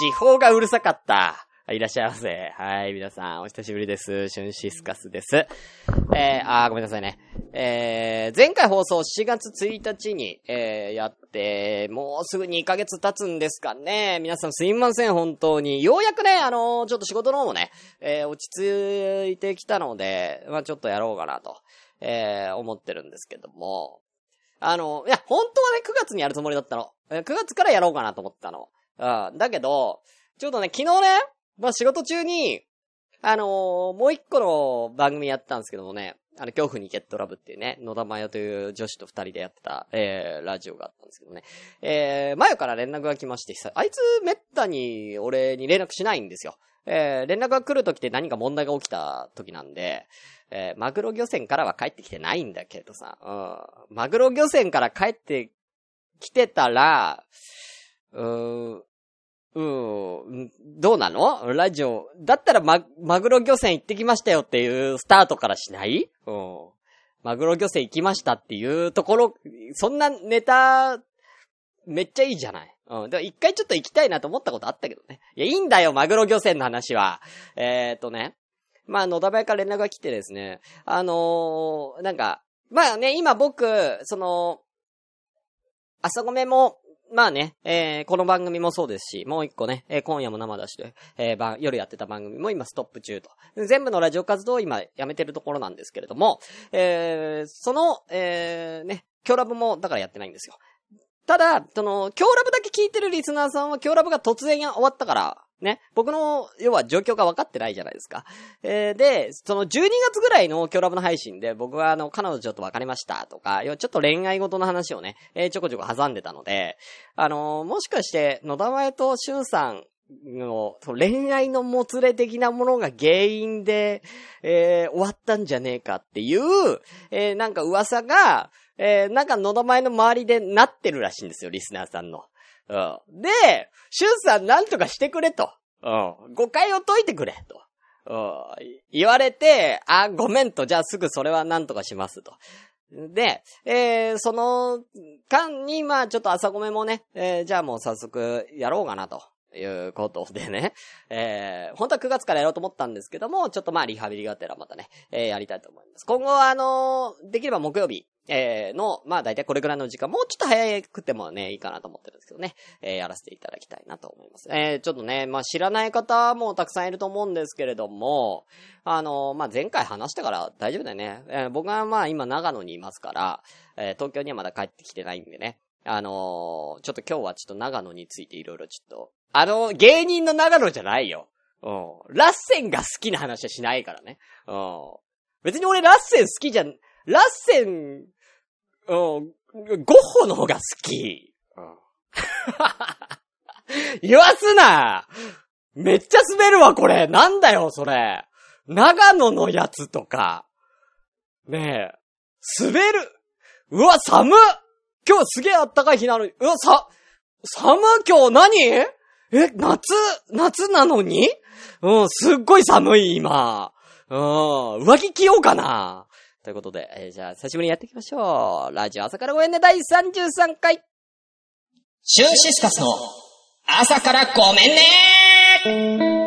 時報がうるさかった。いらっしゃいませ。はい、皆さん、お久しぶりです。シュンシスカスです。えー、あー、ごめんなさいね。えー、前回放送4月1日に、えー、やって、もうすぐ2ヶ月経つんですかね。皆さんすいません、本当に。ようやくね、あのー、ちょっと仕事の方もね、えー、落ち着いてきたので、まあちょっとやろうかなと、えー、思ってるんですけども。あの、いや、本当はね、9月にやるつもりだったの。9月からやろうかなと思ったの。だけど、ちょっとね、昨日ね、まあ仕事中に、あのー、もう一個の番組やったんですけどもね、あの、恐怖にゲットラブっていうね、野田真代という女子と二人でやってた、えー、ラジオがあったんですけどね。えー、前から連絡が来まして、あいつめったに俺に連絡しないんですよ。えー、連絡が来るときって何か問題が起きた時なんで、えー、マグロ漁船からは帰ってきてないんだけどさ、うん。マグロ漁船から帰ってきてたら、うーん、うん、どうなの？ラジオ。だったらマ、マグロ漁船行ってきましたよっていうスタートからしない？うん。マグロ漁船行きましたっていうところ、そんなネタ、めっちゃいいじゃない？うん。でも一回ちょっと行きたいなと思ったことあったけどね。いや、いいんだよ、マグロ漁船の話は。えー、っとね。まあ、野田部屋から連絡が来てですね。あのー、なんか、まあね、今僕、その、朝ごめも、まあね、えー、この番組もそうですし、もう一個ね、えー、今夜も生出しで、えー、夜やってた番組も今ストップ中と。全部のラジオ活動を今やめてるところなんですけれども、えー、その、えー、ね、今日ラブもだからやってないんですよ。ただ、その、今日ラブだけ聞いてるリスナーさんは今日ラブが突然終わったから、ね。僕の、要は状況が分かってないじゃないですか。えー、で、その12月ぐらいの今日ラブの配信で僕はあの、彼女ちょっと別れましたとか、要はちょっと恋愛事の話をね、えー、ちょこちょこ挟んでたので、あのー、もしかして、野田前としゅんさんの、恋愛のもつれ的なものが原因で、えー、終わったんじゃねえかっていう、えー、なんか噂が、えー、なんか野田前の周りでなってるらしいんですよ、リスナーさんの。うん。で、シュンさんなんとかしてくれと。うん。誤解を解いてくれと。うん。言われて、あ、ごめんと、じゃあすぐそれはなんとかしますと。で、えー、その間に、まあちょっと朝ごめもね、えー、じゃあもう早速やろうかなと。いうことでね。えー、本当は9月からやろうと思ったんですけども、ちょっとまあリハビリがてらまたね、えー、やりたいと思います。今後はあのー、できれば木曜日、えー、の、まあ大体これぐらいの時間、もうちょっと早くてもね、いいかなと思ってるんですけどね、えー、やらせていただきたいなと思います。えー、ちょっとね、まあ知らない方もたくさんいると思うんですけれども、あのー、まあ前回話したから大丈夫だよね。えー、僕はまあ今長野にいますから、えー、東京にはまだ帰ってきてないんでね、あのー、ちょっと今日はちょっと長野についていろいろちょっと、あの、芸人の長野じゃないよ。うん。ラッセンが好きな話はしないからね。うん。別に俺ラッセン好きじゃん、ラッセン、うん、ゴッホの方が好き。うん。言わすなめっちゃ滑るわ、これ。なんだよ、それ。長野のやつとか。ねえ。滑る。うわ、寒っ今日すげえあったかい日なのに。うわ、さ、寒今日何？え、夏、夏なのに？うん、すっごい寒い、今。うん、上着着ようかな。ということで、えー、じゃあ、久しぶりにやっていきましょう。ラジオ朝からごめんね、第33回。シュンシスカスの朝からごめんね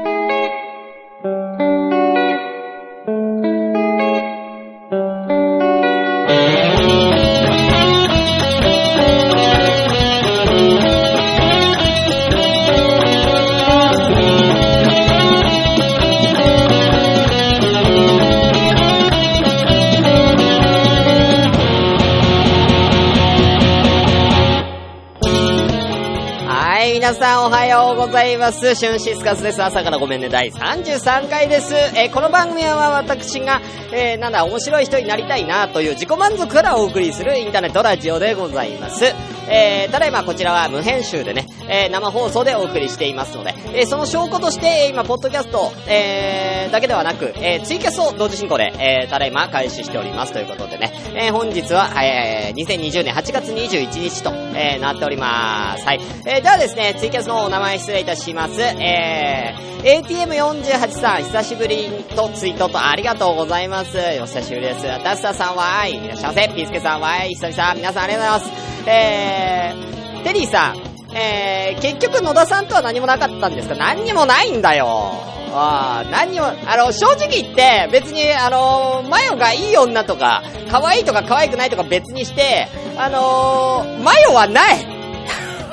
皆さんおはようございます。シュンシスカスです。朝からごめんね。第33回です。えー、この番組は私が、えー、なんだ、面白い人になりたいなという自己満足からお送りするインターネットラジオでございます。えー、ただいまこちらは無編集でね、えー、生放送でお送りしていますので、えー、その証拠として、今、ポッドキャスト、えー、だけではなく、えー、ツイキャスを同時進行で、えー、ただいま開始しておりますということでね、えー、本日は、えー、2020年8月21日と、えー、なっております。はい。えー、ではですね、ツイキャスのお名前失礼いたします。えー、ATM48 さん、久しぶりとツイートとありがとうございます。お久しぶりです。ダスタさんは、い、いらっしゃいませ。ピースケさんは、い、久々、皆さんありがとうございます。えー、テリーさん、えー、結局野田さんとは何もなかったんですか？何にもないんだよ。ああ、何にも、あの、正直言って、別に、あの、マヨがいい女とか、可愛いとか可愛くないとか別にして、あのー、マヨはない。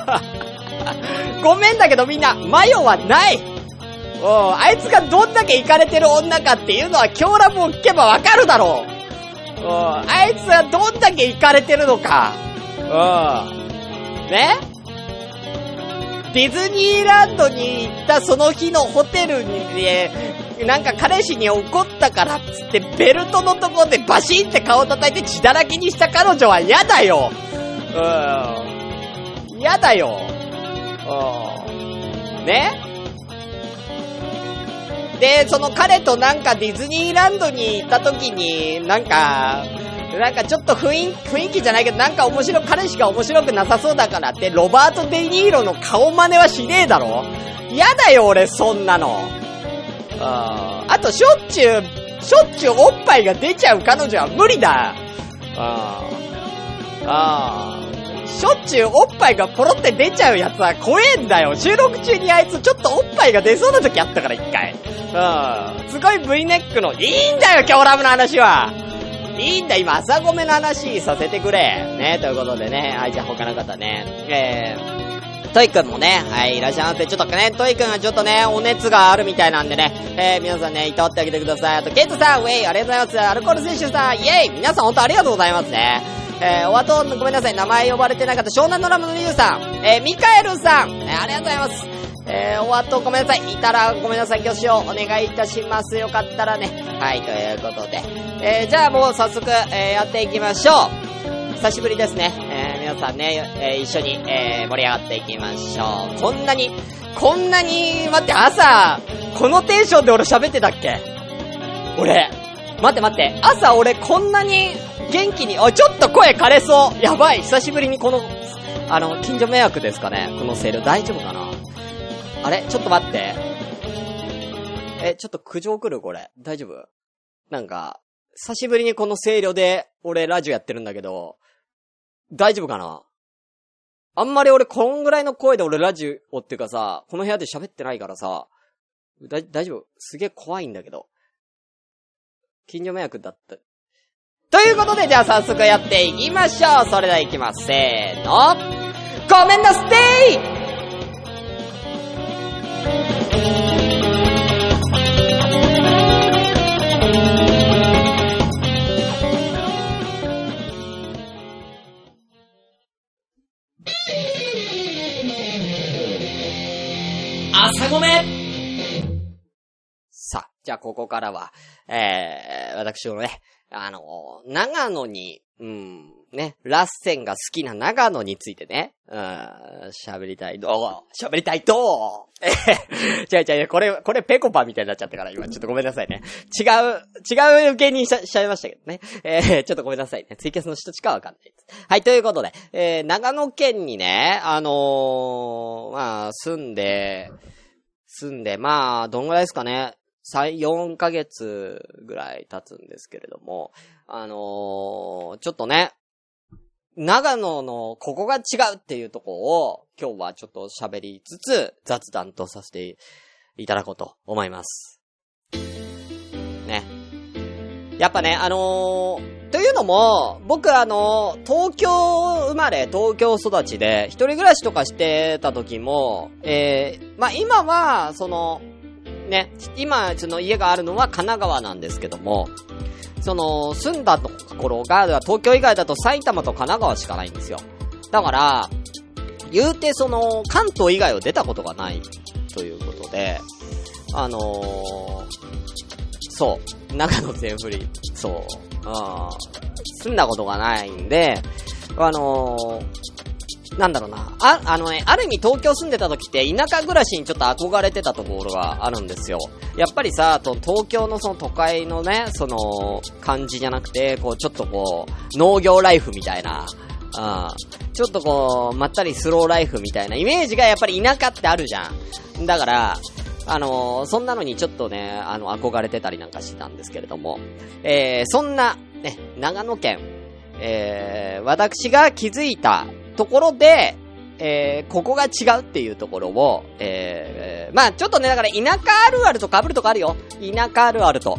ごめんだけどみんな、マヨはない。うん、あいつがどんだけイカれてる女かっていうのは今日ラブを聞けばわかるだろう。うん、あいつはどんだけイカれてるのか。う。ん。ね？ディズニーランドに行ったその日のホテルに、ね、なんか彼氏に怒ったからっつってベルトのとこでバシンって顔叩いて血だらけにした彼女は嫌だようん。嫌だよ。うん。ね？で、その彼となんかディズニーランドに行った時に、なんか、なんかちょっと雰囲雰囲気じゃないけど、なんか面白、彼氏が面白くなさそうだからって、ロバート・デ・ニーロの顔真似はしねえだろ嫌だよ、俺、そんなの。ああと、しょっちゅう、しょっちゅうおっぱいが出ちゃう彼女は無理だ。ああ。ああ。しょっちゅうおっぱいがポロって出ちゃうやつは怖えんだよ。収録中にあいつちょっとおっぱいが出そうな時あったから一回。うん。すごい V ネックの、いいんだよ、今日ラブの話は。いいんだ、今、朝ごめの話させてくれ。ね、ということでね、はい、じゃあ他の方ね、えー、トイくんもね、はい、いらっしゃいませ。ちょっとね、トイくんはちょっとね、お熱があるみたいなんでね、えー、皆さんね、いたってあげてください。あと、ケイトさん、ウェイ、ありがとうございます。アルコール選手さん、イェイ皆さん本当ありがとうございますね。えー、お後、ごめんなさい、名前呼ばれてなかった湘南のラムのリュウさん、えー、ミカエルさん、えー、ありがとうございます。えー、お後ごめんなさい。いたらごめんなさい。挙手をお願いいたします。よかったらね。はい、ということで。えー、じゃあもう早速、えー、やっていきましょう。久しぶりですね。えー、皆さんね、えー、一緒に、えー、盛り上がっていきましょう。こんなに、こんなに、待って、朝、このテンションで俺喋ってたっけ？俺、待って待って、朝俺こんなに元気に、おい、ちょっと声枯れそう。やばい、久しぶりにこの、あの、近所迷惑ですかね。このセール。大丈夫かな？あれ？ちょっと待って。え、ちょっと苦情来るこれ。大丈夫？なんか、久しぶりにこの声量で、俺ラジオやってるんだけど、大丈夫かな？あんまり俺こんぐらいの声で俺ラジオっていうかさ、この部屋で喋ってないからさ、だ、大丈夫？すげえ怖いんだけど。近所迷惑だった。ということで、じゃあ早速やっていきましょう。それでは行きます。せーの。ごめんなさい朝ごめんさあ、じゃあここからは、えー、私のね、あの、長野に、うん、ね、ラッセンが好きな長野についてね、うん、喋りたいと、喋りたいと、えー、違う違う、これ、これペコパみたいになっちゃったから今、ちょっとごめんなさいね。違う、違う芸人ししちゃいましたけどね。えー、ちょっとごめんなさいね。ツイキャスの人しかわかんないです。はい、ということで、えー、長野県にね、あのー、まあ、住んで、住んで、まあ、どんぐらいですかね。3、4ヶ月ぐらい経つんですけれども、あのー、ちょっとね、長野のここが違うっていうとこを今日はちょっと喋りつつ雑談とさせていただこうと思います。ね。やっぱね、あのー、というのも、僕あのー、東京生まれ、東京育ちで、一人暮らしとかしてた時も、えー、まあ、今は、その、ね、今、その家があるのは神奈川なんですけども、その、住んだところが、東京以外だと埼玉と神奈川しかないんですよ。だから、言うてその、関東以外を出たことがないということで、あのー、そう、長野全振り、そう、あ住んだことがないんで、あのー、なんだろうな。あ、あのね、ある意味東京住んでた時って田舎暮らしにちょっと憧れてたところがあるんですよ。やっぱりさ、と東京のその都会のね、その感じじゃなくて、こうちょっとこう、農業ライフみたいな、うん、ちょっとこう、まったりスローライフみたいなイメージがやっぱり田舎ってあるじゃん。だから、あのー、そんなのにちょっとね、あの、憧れてたりなんかしてたんですけれども、えー、そんな、ね、長野県、えー、私が気づいたところで、えー、ここが違うっていうところを、えー、まあちょっとね、だから田舎あるあると被るとこあるよ。田舎あるあると。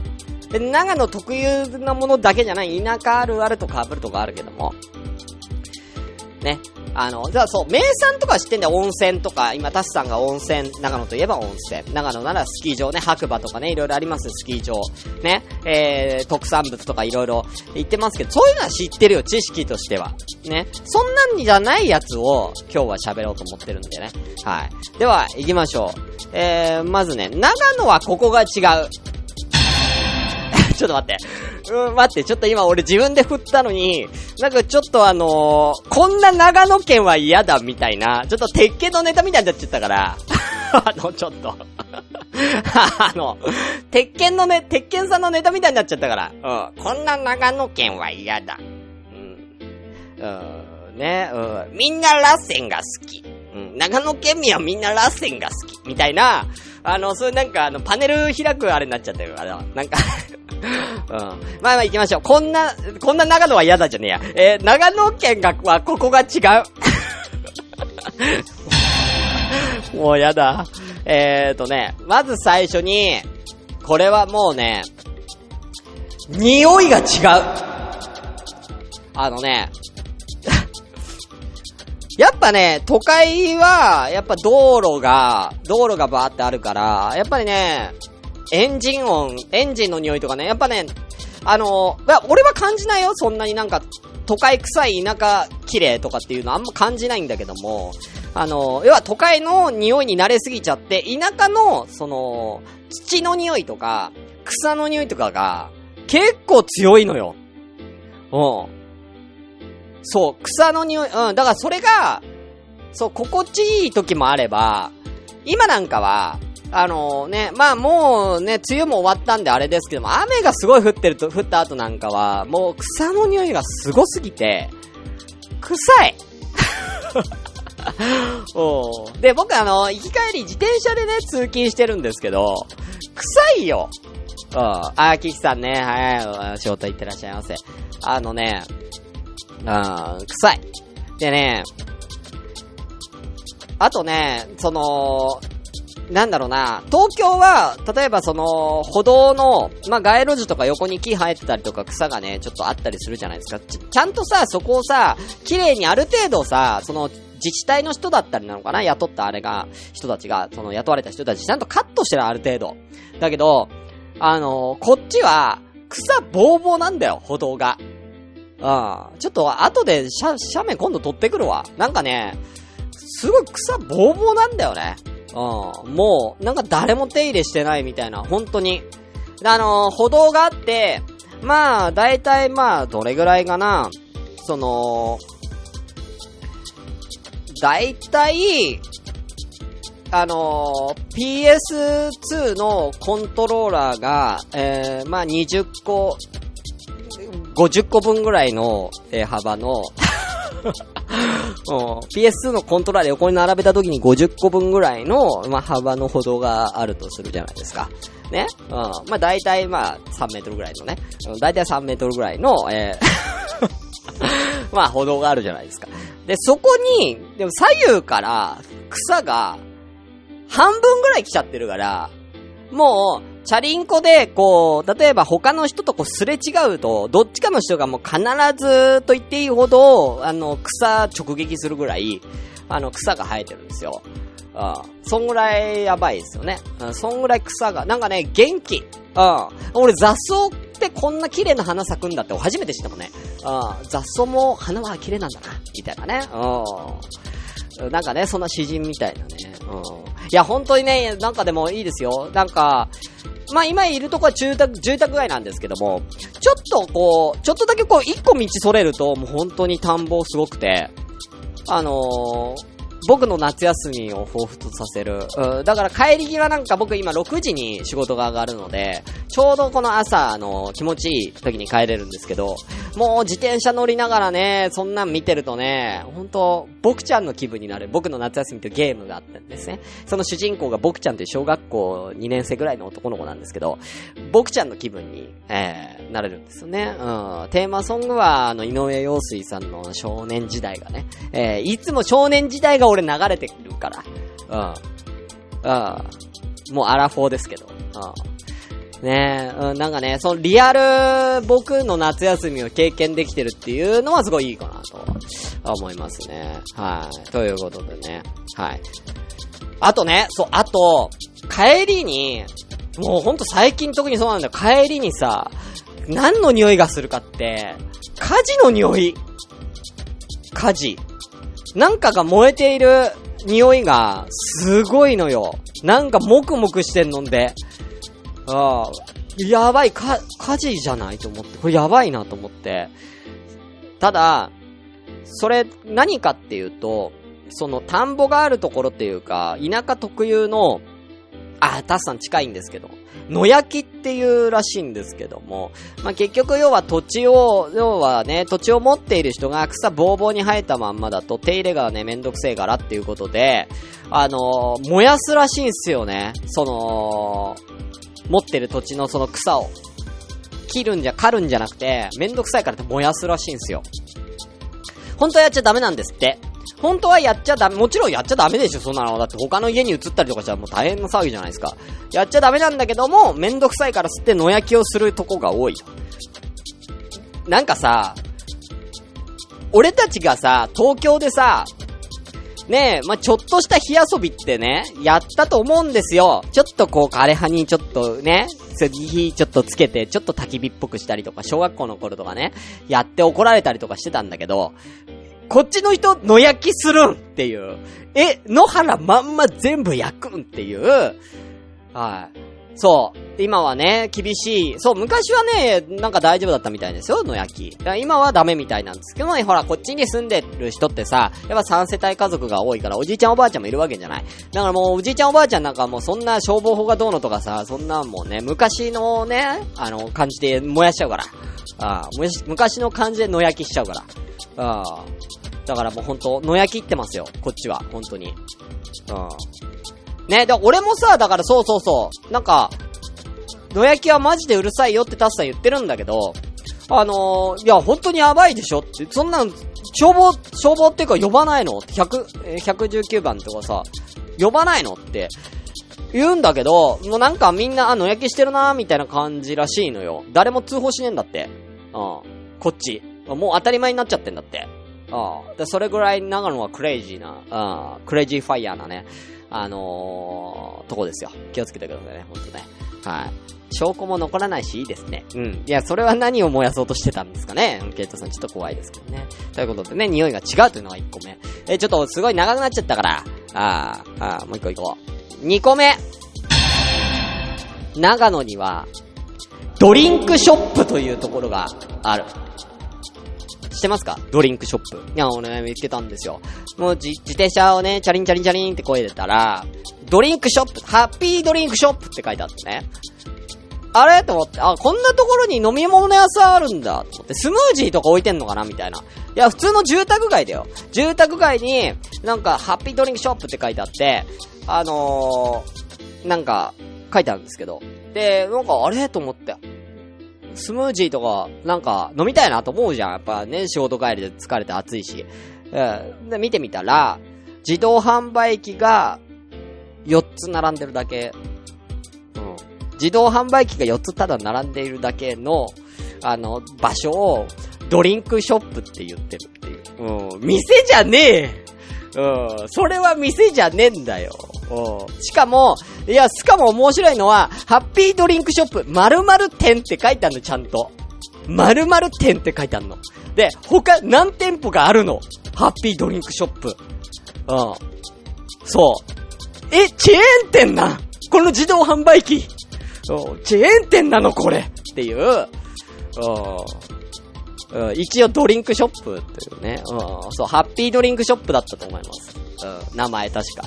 で、長野特有なものだけじゃない、田舎あるあると被るとこあるけども。ね。あの、じゃあそう、名産とか知ってんだよ。温泉とか、今、タスさんが温泉、長野といえば温泉。長野ならスキー場ね、白馬とかね、いろいろあります、スキー場。ね、えー、特産物とかいろいろ言ってますけど、そういうのは知ってるよ、知識としては。ね。そんなんじゃないやつを、今日は喋ろうと思ってるんでね。はい。では、行きましょう。えー、まずね、長野はここが違う。ちょっと待って。うん、待って、ちょっと今俺自分で振ったのに、なんかちょっとあのー、こんな長野県は嫌だみたいな、ちょっと鉄拳のネタみたいになっちゃったから、あの、ちょっと あの、鉄拳のね、鉄拳さんのネタみたいになっちゃったから、うん、こんな長野県は嫌だ。うん。うん、ね、うん、みんなラッセンが好き。うん、長野県民はみんなラッセンが好き。みたいな、あの、そういうなんかあの、パネル開くあれになっちゃったよ。あの、なんか うん。まあまあ行きましょう。こんな、こんな長野は嫌だじゃねえや。えー、長野県が、はここが違う？もうやだ。えーとね、まず最初に、これはもうね、匂いが違う。あのね、やっぱね、都会は、やっぱ道路が、道路がバーってあるから、やっぱりね、エンジン音、エンジンの匂いとかね、やっぱね、あの、俺は感じないよ、そんなになんか、都会臭い田舎綺麗とかっていうのあんま感じないんだけども、あの、要は都会の匂いに慣れすぎちゃって、田舎の、その、土の匂いとか、草の匂いとかが、結構強いのよ。うん。そう、草の匂い、うん、だからそれが、そう、心地いい時もあれば、今なんかは、あのー、ね、まあもうね、梅雨も終わったんであれですけども、雨がすごい降ってると、降った後なんかは、もう草の匂いがすごすぎて、臭い おで、僕あの、行き帰り自転車でね、通勤してるんですけど、臭いようん。あ、キキさんね、はい、仕事行ってらっしゃいませ。あのね、うん、臭い。でね、あとね、その、なんだろうな、東京は、例えばその、歩道の、まあ、街路樹とか横に木生えてたりとか草がね、ちょっとあったりするじゃないですか。ちちゃんとさ、そこをさ、綺麗にある程度さ、その、自治体の人だったりなのかな雇ったあれが、人たちが、その雇われた人たち、ちゃんとカットしてるある程度。だけど、あのー、こっちは、草ぼうぼうなんだよ、歩道が。うん。ちょっと後で斜面今度取ってくるわ。なんかね、すごい草ぼうぼうなんだよね。うん、もう、なんか誰も手入れしてないみたいな、本当に。あのー、歩道があって、まあ、だいたいまあ、どれぐらいかな、その、だいたい、あのー、PS2 のコントローラーが、えー、まあ、20個、50個分ぐらいの、えー、幅の PS2 のコントローラーで横に並べた時に50個分ぐらいの、まあ、幅の歩道があるとするじゃないですか。ね。うん。まあ、大体まあ、3メートルぐらいのね。うん、大体3メートルぐらいの、えー まあ、歩道があるじゃないですか。で、そこに、でも左右から草が半分ぐらい来ちゃってるから、もう、チャリンコで、こう、例えば他の人とこうすれ違うと、どっちかの人がもう必ずと言っていいほど、あの、草直撃するぐらい、あの、草が生えてるんですよ。うん。そんぐらいやばいですよね。うん。そんぐらい草が、なんかね、元気。うん。俺雑草ってこんな綺麗な花咲くんだって初めて知ったもんね。うん。雑草も花は綺麗なんだな。みたいなね。うん。なんかね、そんな詩人みたいなね。うん。いや、本当にね、なんかでもいいですよ。なんか、まあ今いるとこは住宅、住宅街なんですけども、ちょっとこう、ちょっとだけこう、一個道それると、もう本当に田んぼすごくて、あのー、僕の夏休みを彷彿とさせる。うん、だから帰り際なんか僕今6時に仕事が上がるので、ちょうどこの朝、の、気持ちいい時に帰れるんですけど、もう自転車乗りながらね、そんなん見てるとね、ほんと、僕ちゃんの気分になる、僕の夏休みというゲームがあったんですね。その主人公が僕ちゃんという小学校2年生ぐらいの男の子なんですけど、僕ちゃんの気分に、えー、なれるんですよね。うん。テーマソングは、あの、井上陽水さんの少年時代がね、えー、いつも少年時代が俺流れてるから、うん。うん。もうアラフォーですけど、うん。ねえうん、なんかね、そのリアル僕の夏休みを経験できてるっていうのはすごいいいかなと思いますね。はい。ということでね。はい。あとね、そう、あと、帰りに、もうほんと最近特にそうなんだよ。帰りにさ、何の匂いがするかって、火事の匂い。火事。なんかが燃えている匂いが、すごいのよ。なんかもくもくしてんのんで。ああ、やばい、か、火事じゃないと思って、これやばいなと思って。ただ、それ、何かっていうと、その田んぼがあるところっていうか、田舎特有の、あ、タスさん近いんですけど、野焼きっていうらしいんですけども、まあ、結局要は土地を、要はね、土地を持っている人が草ぼうぼうに生えたまんまだと手入れがね、めんどくせえからっていうことで、あのー、燃やすらしいんすよね。その、持ってる土地のその草を、切るんじゃ、刈るんじゃなくて、めんどくさいからって燃やすらしいんすよ。本当はやっちゃダメなんですって。本当はやっちゃダメ、もちろんやっちゃダメでしょ、そんなの。だって他の家に移ったりとかしたらもう大変な騒ぎじゃないですか。やっちゃダメなんだけども、めんどくさいから吸って野焼きをするとこが多い。なんかさ、俺たちがさ、東京でさ、ねえ、まあ、ちょっとした火遊びってね、やったと思うんですよ。ちょっとこう、枯葉にちょっとね、火ちょっとつけて、ちょっと焚き火っぽくしたりとか、小学校の頃とかね、やって怒られたりとかしてたんだけど、こっちの人、野焼きするんっていう。え、野原まんま全部焼くんっていう。はい。そう。今はね、厳しい。そう、昔はね、なんか大丈夫だったみたいですよ、野焼き。今はダメみたいなんですけどね、ほら、こっちに住んでる人ってさ、やっぱ3世帯家族が多いから、おじいちゃんおばあちゃんもいるわけじゃない。だからもう、おじいちゃんおばあちゃんなんかもうそんな消防法がどうのとかさ、そんなもうね、昔のね、あの、感じで燃やしちゃうから。ああ、昔の感じで野焼きしちゃうから。ああ。だからもうほんと、野焼きってますよ、こっちは、本当に。うん。ね、で、俺もさ、だからそうそうそう、なんか、野焼きはマジでうるさいよってタスさん言ってるんだけど、あのー、いや、本当にやばいでしょって、そんなん、消防、消防っていうか呼ばないの？100、119番とかさ、呼ばないのって言うんだけど、もうなんかみんな、あ、野焼きしてるなーみたいな感じらしいのよ。誰も通報しねえんだって。うん。こっち。もう当たり前になっちゃってんだって。うん。それぐらい長野はクレイジーな、うん、クレイジーファイヤーなね、あのー、とこですよ。気をつけてくださいね、ほんとね。はい。証拠も残らないし、いいですね。うん。いや、それは何を燃やそうとしてたんですかね。ケイトさん、ちょっと怖いですけどね。ということでね、匂いが違うというのが1個目。え、ちょっとすごい長くなっちゃったから、あー、あー、もう1個いこう。2個目長野には、ドリンクショップというところがある。知ってますか？ドリンクショップ。いや、俺ね、見つけたんですよ。もう自、自転車をね、チャリンチャリンチャリンって声出たら、ドリンクショップ、ハッピードリンクショップって書いてあってね。あれ？と思って、あ、こんなところに飲み物屋さんあるんだ、と思って、スムージーとか置いてんのかな？みたいな。いや、普通の住宅街だよ。住宅街に、なんか、ハッピードリンクショップって書いてあって、あのー、なんか、書いてあるんですけど。で、なんか、あれ？と思って。スムージーとか、なんか、飲みたいなと思うじゃん。やっぱね、仕事帰りで疲れて暑いし。うん。で、見てみたら、自動販売機が、4つ並んでるだけうん自動販売機が4つただ並んでいるだけの、あの、場所を、ドリンクショップって言ってるっていう。うん、店じゃねえうん、それは店じゃねえんだよ。しかも、いや、しかも面白いのは、ハッピードリンクショップ、〇〇店って書いてあるの、ちゃんと。〇〇店って書いてあるの。で、他、何店舗があるの？ハッピードリンクショップ。うん。そう。え、チェーン店なこの自動販売機。チェーン店なのこれっていう、うん、一応ドリンクショップっていうね、うん、そう、ハッピードリンクショップだったと思います。うん、名前確か。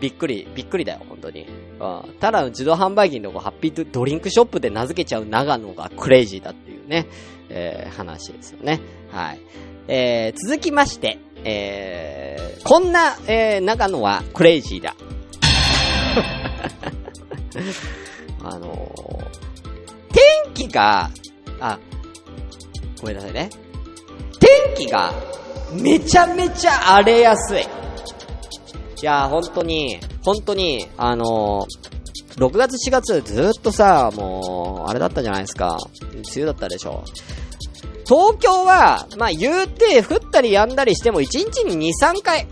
びっくり、びっくりだよ、本当に。うん。ただの自動販売機のとこハッピードリンクショップで名付けちゃう長野がクレイジーだっていうね、えー、話ですよね。はい。えー、続きまして、えー、こんな、えー、長野はクレイジーだ。あのー、天気が、あ、ごめんなさいね。天気がめちゃめちゃ荒れやすい。いや、本当に、本当に、あのー、6月4月ずっとさ、もう、あれだったじゃないですか。梅雨だったでしょ。東京は、まあ言うて、降ったり止んだりしても1日に2、3回、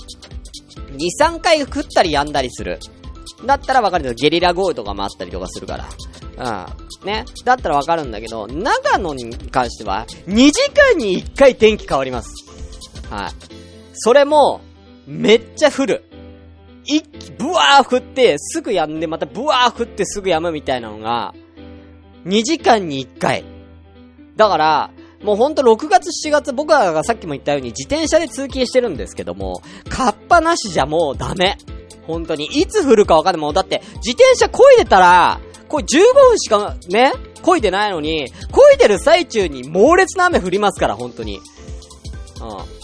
2、3回降ったり止んだりする。だったらわかるけど、ゲリラ豪雨とかもあったりとかするから。うん。ね。だったらわかるんだけど、長野に関しては、2時間に1回天気変わります。はい。それも、めっちゃ降る。一気、ブワー降って、すぐ止んで、またブワー降ってすぐ止むみたいなのが、2時間に1回。だから、もうほんと6月7月僕らがさっきも言ったように自転車で通勤してるんですけども、カッパなしじゃもうダメ。本当に。いつ降るかわかんない。もうだって、自転車漕いでたら、これ15分しかね、漕いでないのに、漕いでる最中に猛烈な雨降りますから、本当に。うん。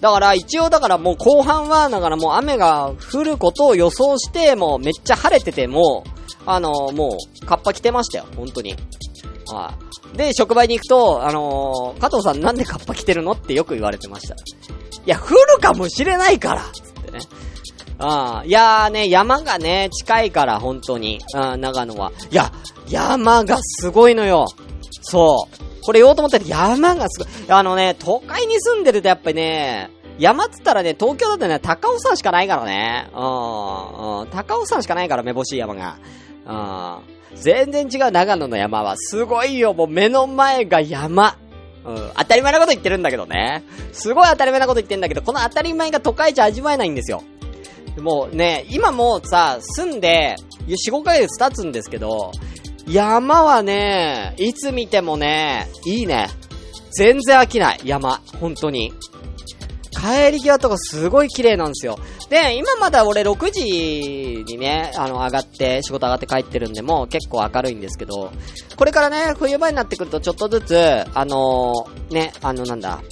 だから一応だからもう後半は、だからもう雨が降ることを予想して、もうめっちゃ晴れてても、あの、もう、カッパ着てましたよ、本当に。はい。で、職場に行くと、あのー、加藤さんなんでカッパ着てるのってよく言われてました。いや、降るかもしれないからつってね。ああ、いやーね、山がね、近いから、本当に。うん、長野は。いや、山がすごいのよ。そう。これ言おうと思ったら山がすごい。あのね、都会に住んでるとやっぱりね、山っつったらね、東京だとね、高尾山しかないからね。うん、高尾山しかないから、めぼしい山が。うん。全然違う長野の山は。すごいよ、もう目の前が山。うん、当たり前なこと言ってるんだけどね。すごい当たり前なこと言ってんだけど、この当たり前が都会じゃ味わえないんですよ。もうね、今もさ、住んで、4、5ヶ月経つんですけど、山はね、いつ見てもね、いいね。全然飽きない、山。本当に。帰り際とかすごい綺麗なんですよ。で、今まだ俺6時にね、あの、上がって、仕事上がって帰ってるんで、もう結構明るいんですけど、これからね、冬場になってくるとちょっとずつ、あのー、ね、あの、なんだ、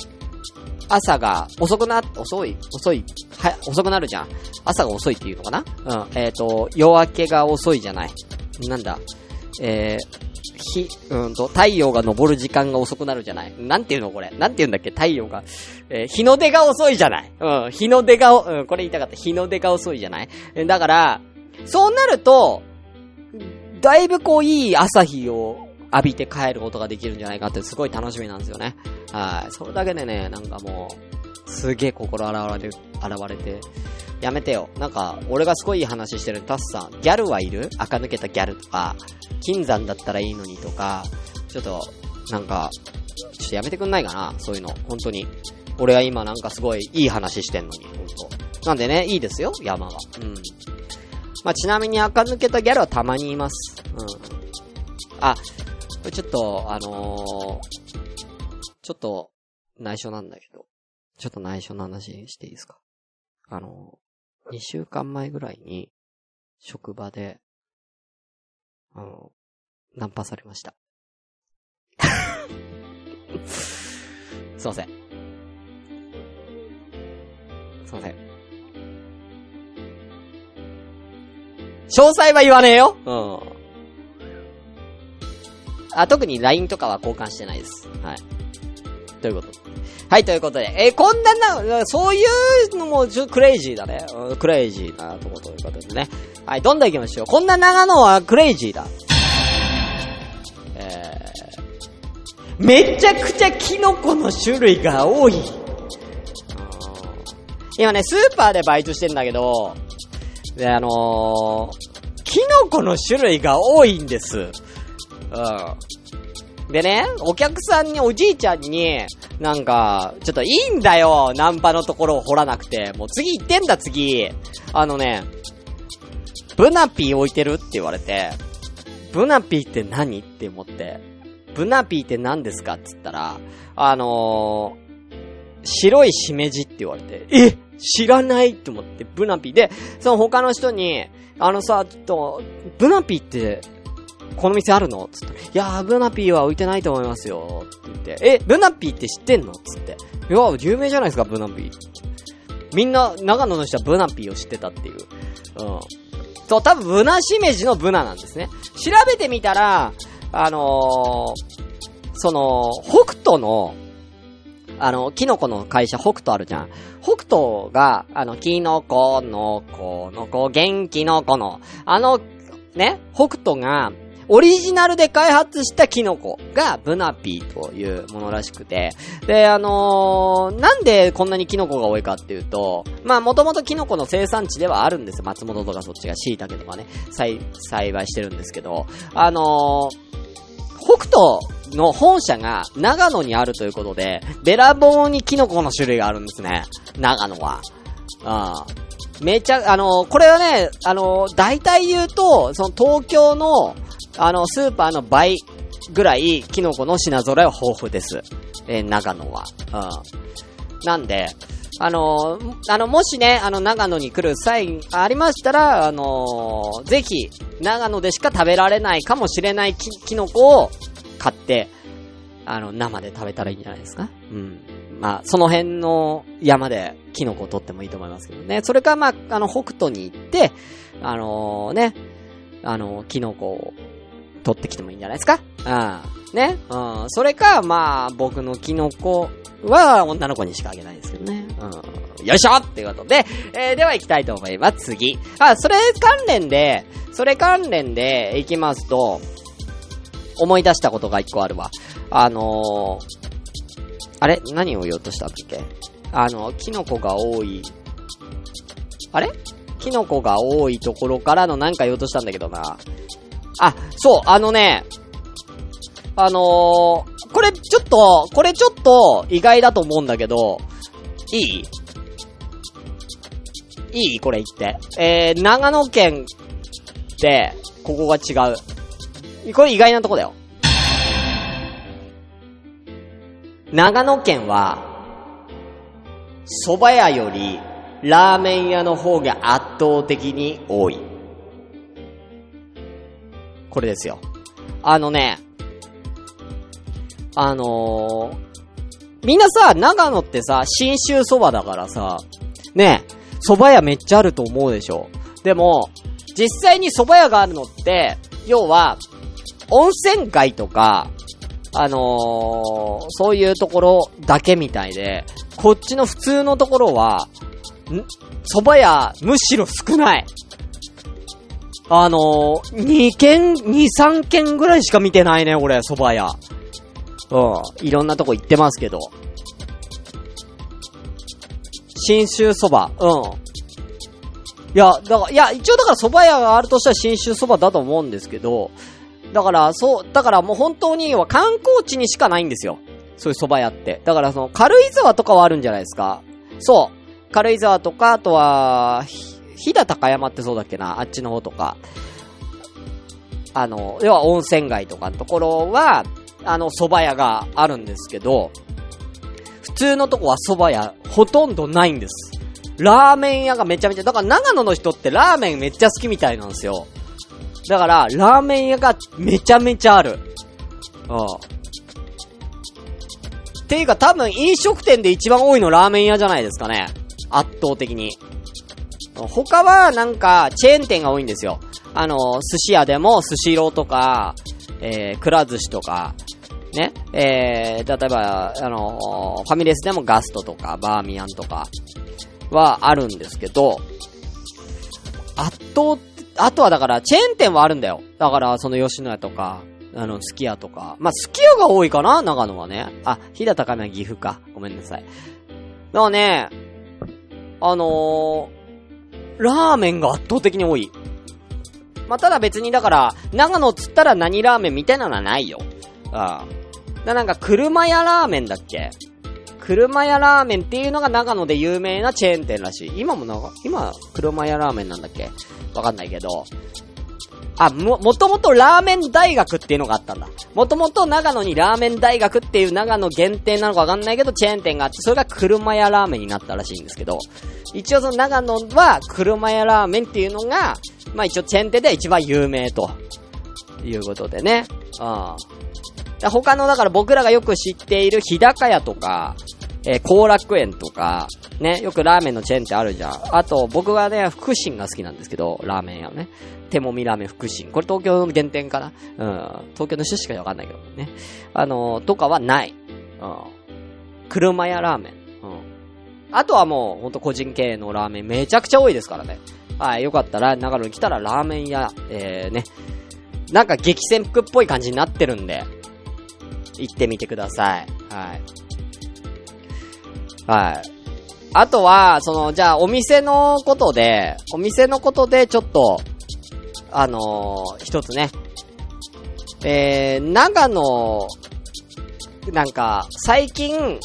朝が遅くな、遅い、遅い、は、遅くなるじゃん。朝が遅いっていうのかな？うん。えっ、ー、と、夜明けが遅いじゃない。なんだ。えー、日、うんと、太陽が昇る時間が遅くなるじゃない？なんていうのこれ？なんていうんだっけ？太陽が。えー、日の出が遅いじゃない？うん、日の出が、うん、これ言いたかった。日の出が遅いじゃない？だから、そうなると、だいぶこういい朝日を浴びて帰ることができるんじゃないかってすごい楽しみなんですよね。はい。それだけでね、なんかもう、すげえ心洗われ、洗われて、やめてよ。なんか、俺がすごいいい話してるタスさん、ギャルはいる？垢抜けたギャルとか、金山だったらいいのにとか、ちょっと、なんか、ちょっとやめてくんないかな？そういうの。本当に。俺は今なんかすごいいい話してんのに、本当なんでね、いいですよ、山は。うん。まあ、ちなみに垢抜けたギャルはたまにいます。うん。あ、ちょっと、あのー、ちょっと、内緒なんだけど、ちょっと内緒の話していいですか？あの、2週間前ぐらいに、職場で、あの、ナンパされました。すいません。すいません。詳細は言わねえようん。あ、特に LINE とかは交換してないです。はい。ということ？はい、ということで。えー、こんなな、そういうのもちょクレイジーだね。クレイジーなとこということでね。はい、どんどん行きましょう。こんな長野はクレイジーだ。えー、めちゃくちゃキノコの種類が多い。今ね、スーパーでバイトしてんだけど、で、あのー、キノコの種類が多いんです。うん。でね、お客さんに、おじいちゃんに、なんか、ちょっといいんだよ、ナンパのところを掘らなくて。もう次行ってんだ、次。あのね、ブナピー置いてるって言われて、ブナピーって何って思って、ブナピーって何ですかって言ったら、あのー、白いしめじって言われて、え知らないと思って、ブナピー。で、その他の人に、あのさ、ちょっと、ブナピーって、この店あるの？つって。いやー、ブナピーは置いてないと思いますよ。って言って。え、ブナピーって知ってんの？つって。いや、有名じゃないですか、ブナピー。みんな、長野の人はブナピーを知ってたっていう。うん。そう、多分、ブナしめじのブナなんですね。調べてみたら、あのー、その、北斗の、あの、キノコの会社北斗あるじゃん。北斗が、あの、キノコの子の子、元気の子の、あの、ね、北斗が、オリジナルで開発したキノコがブナピーというものらしくて、で、あのー、なんでこんなにキノコが多いかっていうと、まあもともとキノコの生産地ではあるんですよ。松本とかそっちが椎茸とかね、栽、培してるんですけど、あのー、北斗の本社が長野にあるということで、べらぼうにキノコの種類があるんですね。長野は。あめちゃ、あのこれはね、あの大体言うと、その東京の、あの、スーパーの倍ぐらい、キノコの品揃えは豊富です。えー、長野は。うん。なんで、あのー、あの、もしね、あの、長野に来る際ありましたら、あのー、ぜひ、長野でしか食べられないかもしれないき、キノコを買って、あの、生で食べたらいいんじゃないですか？うん。まあ、その辺の山でキノコを取ってもいいと思いますけどね。それか、まあ、あの、北斗に行って、あのー、ね、あの、キノコを取ってきてもいいんじゃないですか？うん。ね？うん。それか、まあ、僕のキノコは女の子にしかあげないですけどね。うん。よいしょっていうことで、えー、では行きたいと思います。次。あ、それ関連で、それ関連で行きますと、思い出したことが一個あるわ。あのー、あれ？何を言おうとしたんだっけ？あの、キノコが多い。あれ？キノコが多いところからのなんか言おうとしたんだけどな。あ、そう、あのね、あのー、これちょっと、これちょっと意外だと思うんだけど、いい？いい？これ言って。えー、長野県って、ここが違う。これ意外なとこだよ。長野県は、蕎麦屋よりラーメン屋の方が圧倒的に多い。これですよ。あのね、あのー、みんなさ、長野ってさ、新州蕎麦だからさ、ね、蕎麦屋めっちゃあると思うでしょ。でも、実際に蕎麦屋があるのって、要は、温泉街とか、あのー、そういうところだけみたいで、こっちの普通のところは、ん蕎麦屋、むしろ少ない。あのー、2軒、2、3軒ぐらいしか見てないね、俺、蕎麦屋。うん。いろんなとこ行ってますけど。新州蕎麦。うん。いや、だから、いや、一応だから蕎麦屋があるとしたら新州蕎麦だと思うんですけど、だから、そう、だからもう本当には観光地にしかないんですよ。そういう蕎麦屋って。だからその、軽井沢とかはあるんじゃないですか。そう。軽井沢とか、あとは、飛騨高山ってそうだっけな、あっちの方とか。あの、要は温泉街とかのところは、あの、蕎麦屋があるんですけど、普通のとこは蕎麦屋ほとんどないんです。ラーメン屋がめちゃめちゃ、だから長野の人ってラーメンめっちゃ好きみたいなんですよ。だから、ラーメン屋がめちゃめちゃある。うん。っていうか多分飲食店で一番多いのラーメン屋じゃないですかね。圧倒的に。他はなんか、チェーン店が多いんですよ。あの、寿司屋でも、寿司ローとか、えー、くら寿司とか、ね、えー、例えば、あの、ファミレスでもガストとか、バーミヤンとか、はあるんですけど、圧倒、あとはだから、チェーン店はあるんだよ。だから、その吉野家とか、あの、すき家とか。まあ、すき家が多いかな長野はね。あ、日高高め岐阜か。ごめんなさい。だからね、あのラーメンが圧倒的に多い。まあ、ただ別にだから、長野っつったら何ラーメンみたいなのはないよ。ああ。だなんか、車屋ラーメンだっけ？車屋ラーメンっていうのが長野で有名なチェーン店らしい。今もな、今、車屋ラーメンなんだっけ？わかんないけど。あ、も、もともとラーメン大学っていうのがあったんだ。もともと長野にラーメン大学っていう長野限定なのかわかんないけど、チェーン店があって、それが車屋ラーメンになったらしいんですけど、一応その長野は車屋ラーメンっていうのが、まあ一応チェーン店では一番有名と、いうことでね。うん。他の、だから僕らがよく知っている日高屋とか、えー、後楽園とか、ね、よくラーメンのチェーンってあるじゃん。あと、僕はね、福神が好きなんですけど、ラーメン屋ね。手もみラーメン福神。これ東京の原点かなうん。東京の人しかわかんないけどね。あのー、とかはない。うん。車屋ラーメン。うん。あとはもう、ほんと個人経営のラーメンめちゃくちゃ多いですからね。はい、よかったら、長野に来たらラーメン屋、えー、ね。なんか激戦服っぽい感じになってるんで、行ってみてください。はい。はい。あとは、その、じゃあ、お店のことで、お店のことで、ちょっと、あのー、一つね。えー、長野、なんか、最近、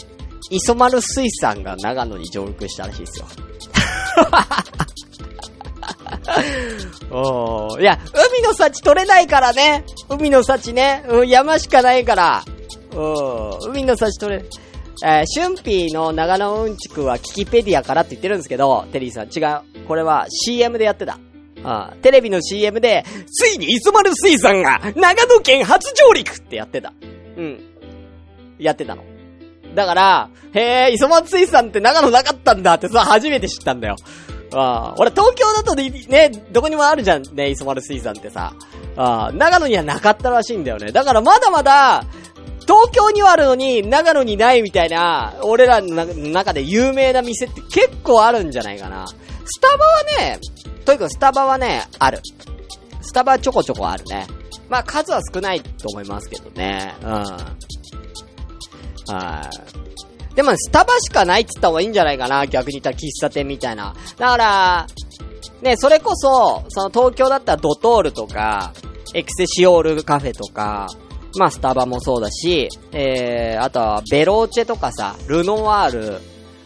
磯丸水産が長野に上陸したらしいですよ。おいや、海の幸取れないからね。海の幸ね。うん、山しかないから。うん、海の幸取れ、えー、シュンピーの長野うんちくはキキペディアからって言ってるんですけど、テリーさん違う。これは CM でやってた。あテレビの CM で、ついに磯丸水産が長野県初上陸ってやってた。うん。やってたの。だから、へえ、磯丸水産って長野なかったんだってさ、初めて知ったんだよ。ああ、俺東京だとね、どこにもあるじゃんね、磯丸水産ってさ。ああ、長野にはなかったらしいんだよね。だからまだまだ、東京にはあるのに、長野にないみたいな、俺らの中で有名な店って結構あるんじゃないかな。スタバはね、とにかくスタバはね、ある。スタバちょこちょこあるね。まあ数は少ないと思いますけどね。うん。はい。でも、スタバしかないって言った方がいいんじゃないかな。逆に言ったら喫茶店みたいな。だから、ね、それこそ、その東京だったらドトールとか、エクセシオールカフェとか、まあ、スタバもそうだし、えー、あとは、ベローチェとかさ、ルノワール、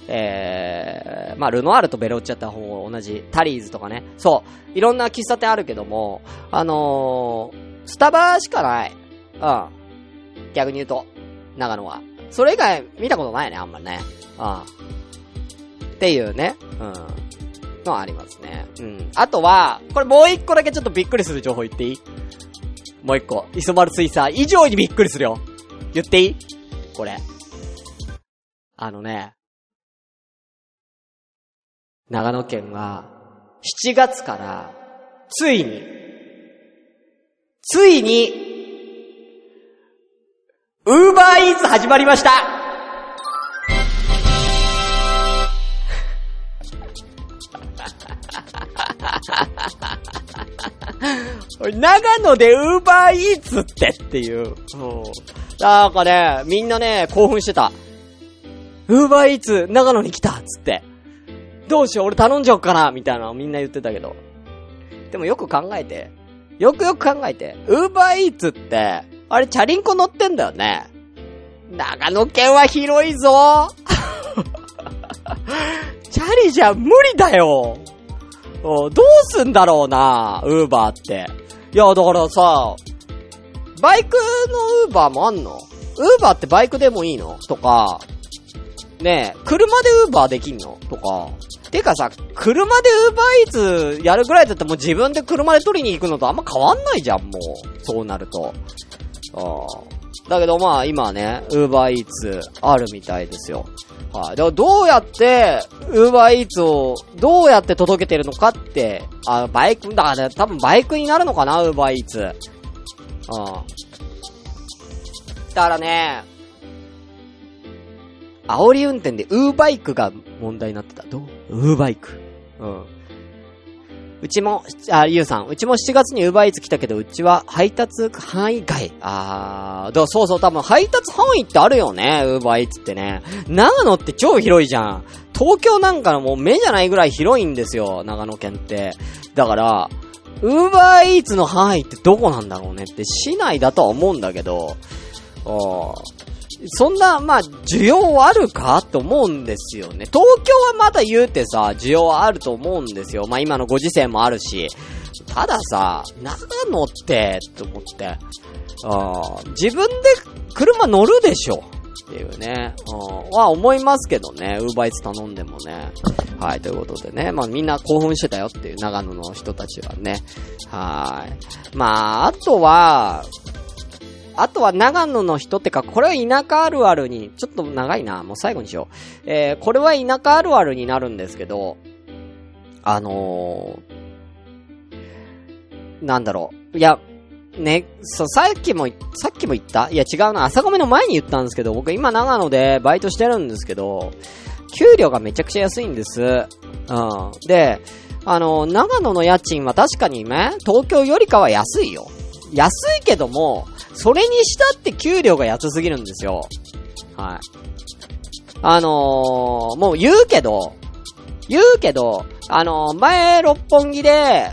えー、まあ、ルノワールとベローチェって方同じ、タリーズとかね。そう。いろんな喫茶店あるけども、あのー、スタバしかない。うん。逆に言うと、長野は。それ以外見たことないね、あんまりね。うん。っていうね。うん。のありますね。うん。あとは、これもう一個だけちょっとびっくりする情報言っていい？もう一個。磯丸水産以上にびっくりするよ。言っていい？これ。あのね、長野県は、7月から、ついに、ついに、ウーバーイーツ始まりました長野でウーバーイーツってっていう。なんかね、みんなね、興奮してた。ウーバーイーツ、長野に来たっつって。どうしよう、俺頼んじゃおうかなみたいなのみんな言ってたけど。でもよく考えて。よくよく考えて。ウーバーイーツって、あれチャリンコ乗ってんだよね。長野県は広いぞ チャリじゃ無理だよどうすんだろうな、ウーバーって。いや、だからさ、バイクのウーバーもあんの？ウーバーってバイクでもいいの？とか、ねえ、車でウーバーできんの？とか。てかさ、車でウーバーイーツやるぐらいだったらもう自分で車で取りに行くのとあんま変わんないじゃん、もう。そうなると。ああ。だけどまあ今ね、ウーバーイーツあるみたいですよ。はい。だからどうやって、ウーバーイーツを、どうやって届けてるのかって、あ、バイク、だからね、多分バイクになるのかな、ウーバーイーツ。うん。だからね、煽り運転でウーバイクが問題になってた。どう？ウーバイク。うん。うちも、あ、ゆうさん、うちも7月にウーバーイーツ来たけど、うちは配達範囲外。あー、だそうそう、多分配達範囲ってあるよね、ウーバーイーツってね。長野って超広いじゃん。東京なんかのもう目じゃないぐらい広いんですよ、長野県って。だから、ウーバーイーツの範囲ってどこなんだろうねって、市内だとは思うんだけど、あーそんな、まあ、需要あるかと思うんですよね。東京はまだ言うてさ、需要あると思うんですよ。まあ今のご時世もあるし。たださ、長野って、と思って、あ自分で車乗るでしょっていうね、うん、は思いますけどね、ウーバーイーツ頼んでもね。はい、ということでね、まあみんな興奮してたよっていう長野の人たちはね。はい。まあ、あとは、あとは長野の人ってか、これは田舎あるあるに、ちょっと長いな、もう最後にしよう。えー、これは田舎あるあるになるんですけど、あのー、なんだろう。いや、ね、そう、さっきも、さっきも言った？いや違うな、朝米の前に言ったんですけど、僕今長野でバイトしてるんですけど、給料がめちゃくちゃ安いんです。うん。で、あの、長野の家賃は確かにね、東京よりかは安いよ。安いけども、それにしたって給料が安すぎるんですよ。はい。あのー、もう言うけど、言うけど、あのー、前、六本木で、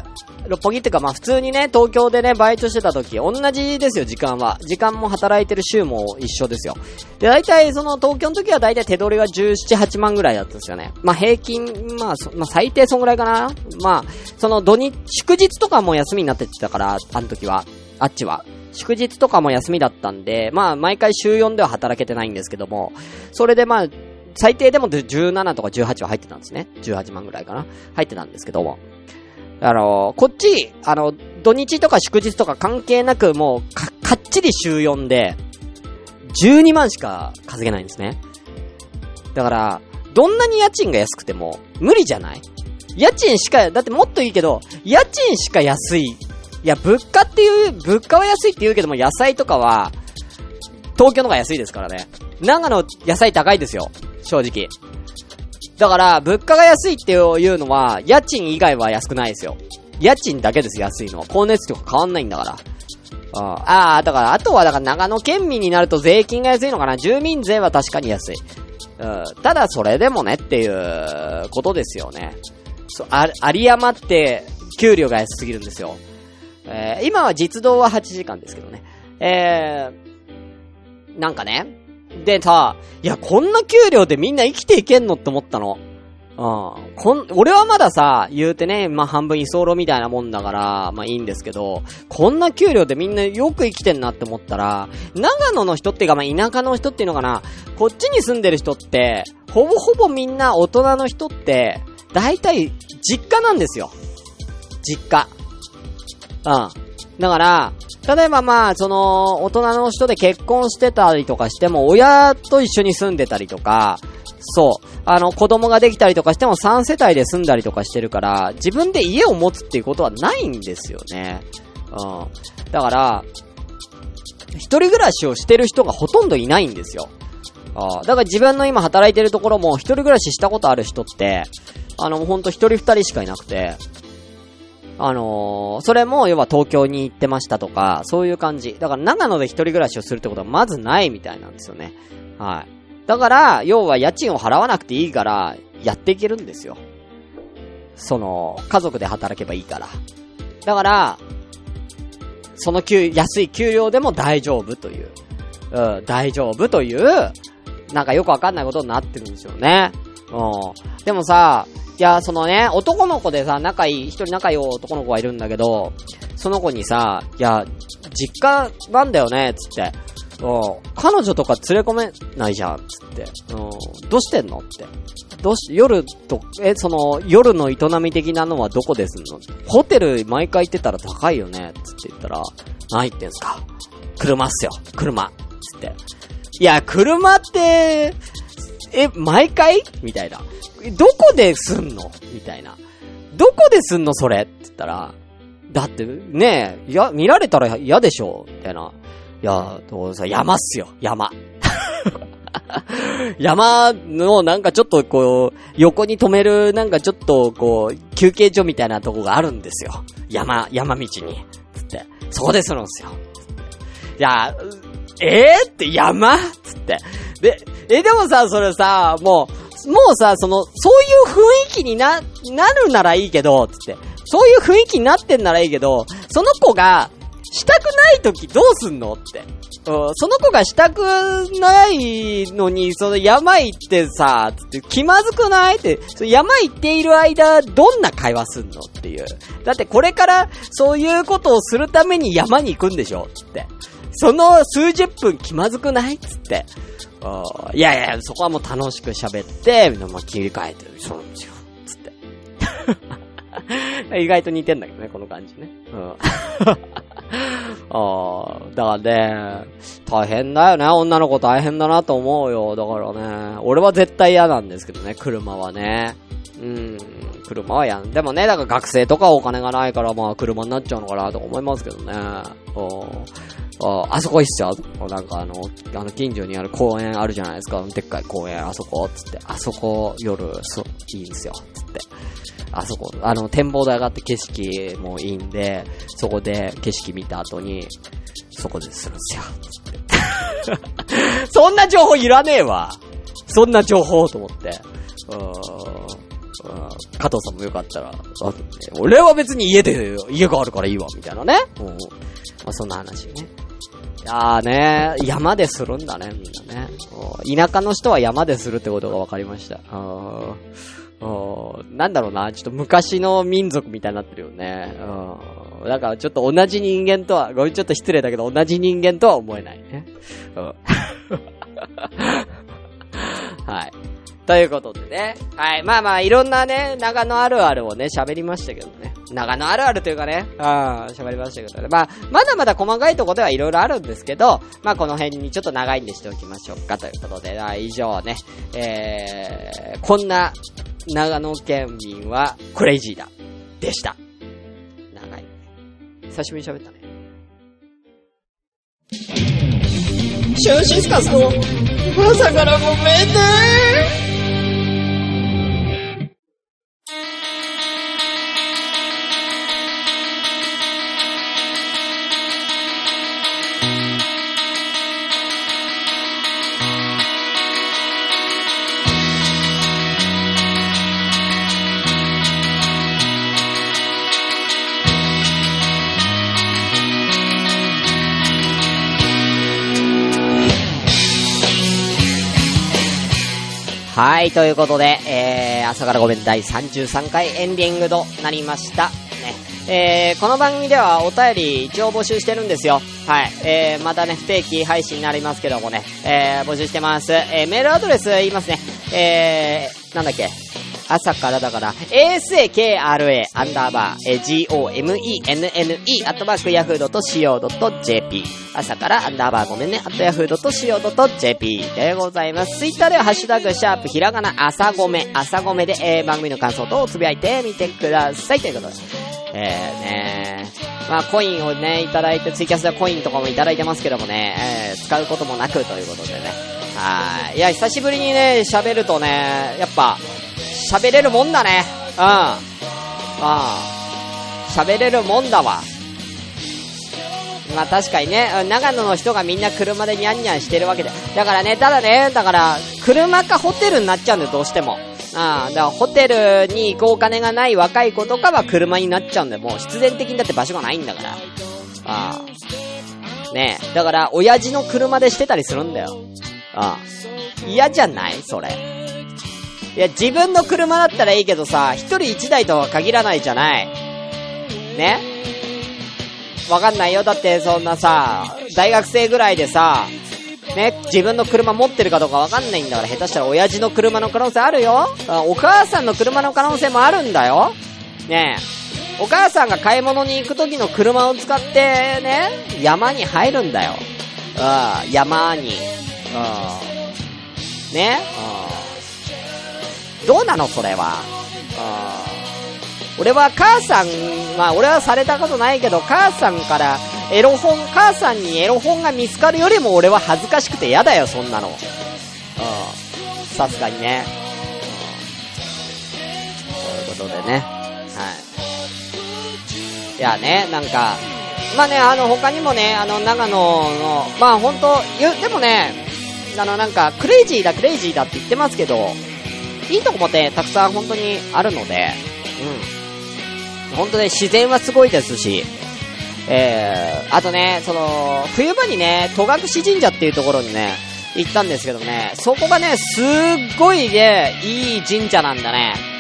六本木ってかまあ普通にね、東京でね、バイトしてた時、同じですよ、時間は。時間も働いてる週も一緒ですよ。で、大体その東京の時は大体手取りが17、8万ぐらいだったんですよね。まあ平均、まあ、まあ最低そんぐらいかな。まあ、その土日、祝日とかも休みになってたから、あの時は。あっちは。祝日とかも休みだったんで、まあ毎回週4では働けてないんですけども、それでまあ、最低でも17とか18は入ってたんですね。18万ぐらいかな。入ってたんですけども。あのー、こっち、あの、土日とか祝日とか関係なく、もう、か、かっちり週4で、12万しか稼げないんですね。だから、どんなに家賃が安くても、無理じゃない？家賃しか、だってもっといいけど、家賃しか安い。いや、物価っていう、物価は安いって言うけども、野菜とかは、東京の方が安いですからね。長野野菜高いですよ。正直。だから、物価が安いっていうのは、家賃以外は安くないですよ。家賃だけです、安いのは。光熱費とか変わんないんだから。ああ、だから、あとは、だから長野県民になると税金が安いのかな。住民税は確かに安い。うん、ただ、それでもねっていうことですよね。そ、あ、有山って、給料が安すぎるんですよ。えー、今は実動は8時間ですけどね。えー、なんかね、でさ、いや、こんな給料でみんな生きていけんのって思ったの。うん。こん、俺はまださ、言うてね、まあ、半分居候みたいなもんだから、まあ、いいんですけど、こんな給料でみんなよく生きてんなって思ったら、長野の人っていうか、まあ、田舎の人っていうのかな、こっちに住んでる人って、ほぼほぼみんな大人の人って、大体、実家なんですよ。実家。うん。だから、例えばまあ、その、大人の人で結婚してたりとかしても、親と一緒に住んでたりとか、そう。あの、子供ができたりとかしても3世帯で住んだりとかしてるから、自分で家を持つっていうことはないんですよね。うん。だから、一人暮らしをしてる人がほとんどいないんですよ。あだから自分の今働いてるところも一人暮らししたことある人って、あの、ほんと一人二人しかいなくて、あのー、それも、要は東京に行ってましたとか、そういう感じ。だから長野で一人暮らしをするってことはまずないみたいなんですよね。はい。だから、要は家賃を払わなくていいから、やっていけるんですよ。その、家族で働けばいいから。だから、その給、安い給料でも大丈夫という。うん、大丈夫という、なんかよくわかんないことになってるんですよね。うん。でもさ、いや、そのね、男の子でさ、仲いい、一人仲いい男の子がいるんだけど、その子にさ、いや、実家なんだよね、つって。うん。彼女とか連れ込めないじゃん、つって。うん。どうしてんの？って。どうし、夜と、え、その、夜の営み的なのはどこですんの？ホテル毎回行ってたら高いよね、つって言ったら、何言ってんすか？車っすよ、車。つって。いや、車って、え、毎回？みたいな。どこですんの？みたいな。どこですんのそれ？って言ったら、だってねえ、や、見られたら嫌でしょ？みたいな。いや、どうさ、山っすよ、山。山のなんかちょっとこう、横に止めるなんかちょっとこう、休憩所みたいなとこがあるんですよ。山、山道に。つって。そこでするんすよ。いや、えー、って山？つって。で、え、でもさ、それさ、もう、もうさ、その、そういう雰囲気にな、なるならいいけど、つって。そういう雰囲気になってんならいいけど、その子が、したくない時どうすんのって。その子がしたくないのに、その山行ってさ、つって気まずくないって、山行っている間、どんな会話すんのっていう。だってこれからそういうことをするために山に行くんでしょつって。その数十分気まずくない？つって。いやいや、そこはもう楽しく喋って、みんなまあ切り替えて、そうなんですよ。つって。意外と似てんだけどね、この感じね。うん。ああ、だからね、大変だよね。女の子大変だなと思うよ。だからね、俺は絶対嫌なんですけどね、車はね。うん、車は嫌。でもね、だから学生とかお金がないから、まあ車になっちゃうのかなと思いますけどね。うんああそこいいっすよ。なんかあの、あの近所にある公園あるじゃないですか。でっかい公園、あそこ、つって。あそこ、夜、そ、いいんすよ。つって。あそこ、あの、展望台上がって景色もいいんで、そこで景色見た後に、そこでするんすよ。つって。そんな情報いらねえわ。そんな情報と思って。うーん。うん加藤さんもよかったら、俺は別に家で、家があるからいいわ、みたいなね。うん。まあ、そんな話ね。いやーね、山でするんだね、みんなね。田舎の人は山でするってことが分かりました。なんだろうな、ちょっと昔の民族みたいになってるよね。だからちょっと同じ人間とは、ごめんちょっと失礼だけど同じ人間とは思えないね。はい。ということでね。はい。まあまあ、いろんなね、長野あるあるをね、喋りましたけどね。長野あるあるというかね、うん、喋りましたけどね。まあ、まだまだ細かいとこではいろいろあるんですけど、まあこの辺にちょっと長いんでしておきましょうかということで、あ以上ね、えー、こんな長野県民はクレイジーだ。でした。長い。久しぶりに喋ったね。シュンシスカスの朝からごめんねはい、ということで、えー、朝からごめん第33回エンディングとなりました。ね。えー、この番組ではお便り一応募集してるんですよ。はい。えー、またね、不定期配信になりますけどもね、えー、募集してます。えー、メールアドレス言いますね。えー、なんだっけ？朝からだから、asakra アンダーバー、えー gomenne アットマークヤフード .co.jp 朝からアンダーバーごめんね、アットヤフード .co.jp でございます。ツイッターではハッシュタグ、シャープ、ひらがな、朝ごめ、朝ごめで、えー、番組の感想等をつぶやいてみてください。ということで。えー、ねまあ、コインをね、いただいて、ツイキャスでコインとかもいただいてますけどもね、えー、使うこともなくということでね。はい。いや、久しぶりにね、喋るとね、やっぱ、喋れるもんだね。うん。ああ。喋れるもんだわ。まあ確かにね、長野の人がみんな車でニャンニャンしてるわけで。だからね、ただね、だから、車かホテルになっちゃうんだよ、どうしても。ああ、だからホテルに行くお金がない若い子とかは車になっちゃうんだよ、もう必然的にだって場所がないんだから。ああ。ねえ、だから、親父の車でしてたりするんだよ。ああ。嫌じゃない？それ。いや、自分の車だったらいいけどさ、一人一台とは限らないじゃない。ね？わかんないよ。だってそんなさ、大学生ぐらいでさ、ね、自分の車持ってるかどうかわかんないんだから、下手したら親父の車の可能性あるよ。お母さんの車の可能性もあるんだよ。ね？え。お母さんが買い物に行く時の車を使ってね、山に入るんだよ。うん、山に。うん。ね？うん。どうなのそれは？うん。俺は母さん、まあ俺はされたことないけど、母さんからエロ本、母さんにエロ本が見つかるよりも俺は恥ずかしくて嫌だよ、そんなの。うん。さすがにね。うん。ということでね。はい。いやね、なんか、まあね、あの、他にもね、あの、長野の、まあ本当でもね、あの、なんか、クレイジーだ、クレイジーだって言ってますけど、いいとこもね、たくさん本当にあるので、うん。本当ね、自然はすごいですし、えー、あとね、その、冬場にね、戸隠神社っていうところにね、行ったんですけどね、そこがね、すっごいね、いい神社なんだね。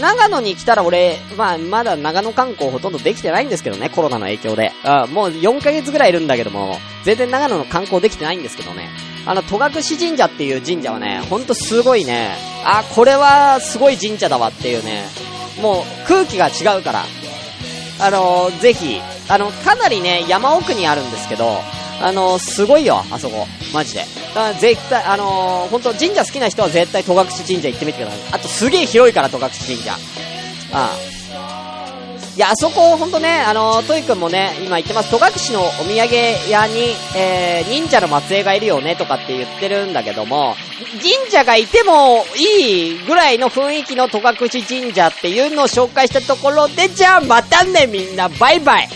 長野に来たら俺、まあ、まだ長野観光ほとんどできてないんですけどね、コロナの影響で。うん、もう4ヶ月ぐらいいるんだけども、全然長野の観光できてないんですけどね。あの、戸隠神社っていう神社はね、ほんとすごいね、あ、これはすごい神社だわっていうね、もう空気が違うから、あのー、ぜひ、あの、かなりね、山奥にあるんですけど、あの、すごいよ、あそこ。マジで。だ絶対、あの、本当神社好きな人は絶対戸隠神社行ってみてください。あとすげえ広いから、戸隠神社。ああ。いや、あそこ、ほんとね、あの、トイくんもね、今言ってます、戸隠のお土産屋に、えー、忍者の末裔がいるよね、とかって言ってるんだけども、神社がいてもいいぐらいの雰囲気の戸隠神社っていうのを紹介したところで、じゃあまたね、みんな、バイバイ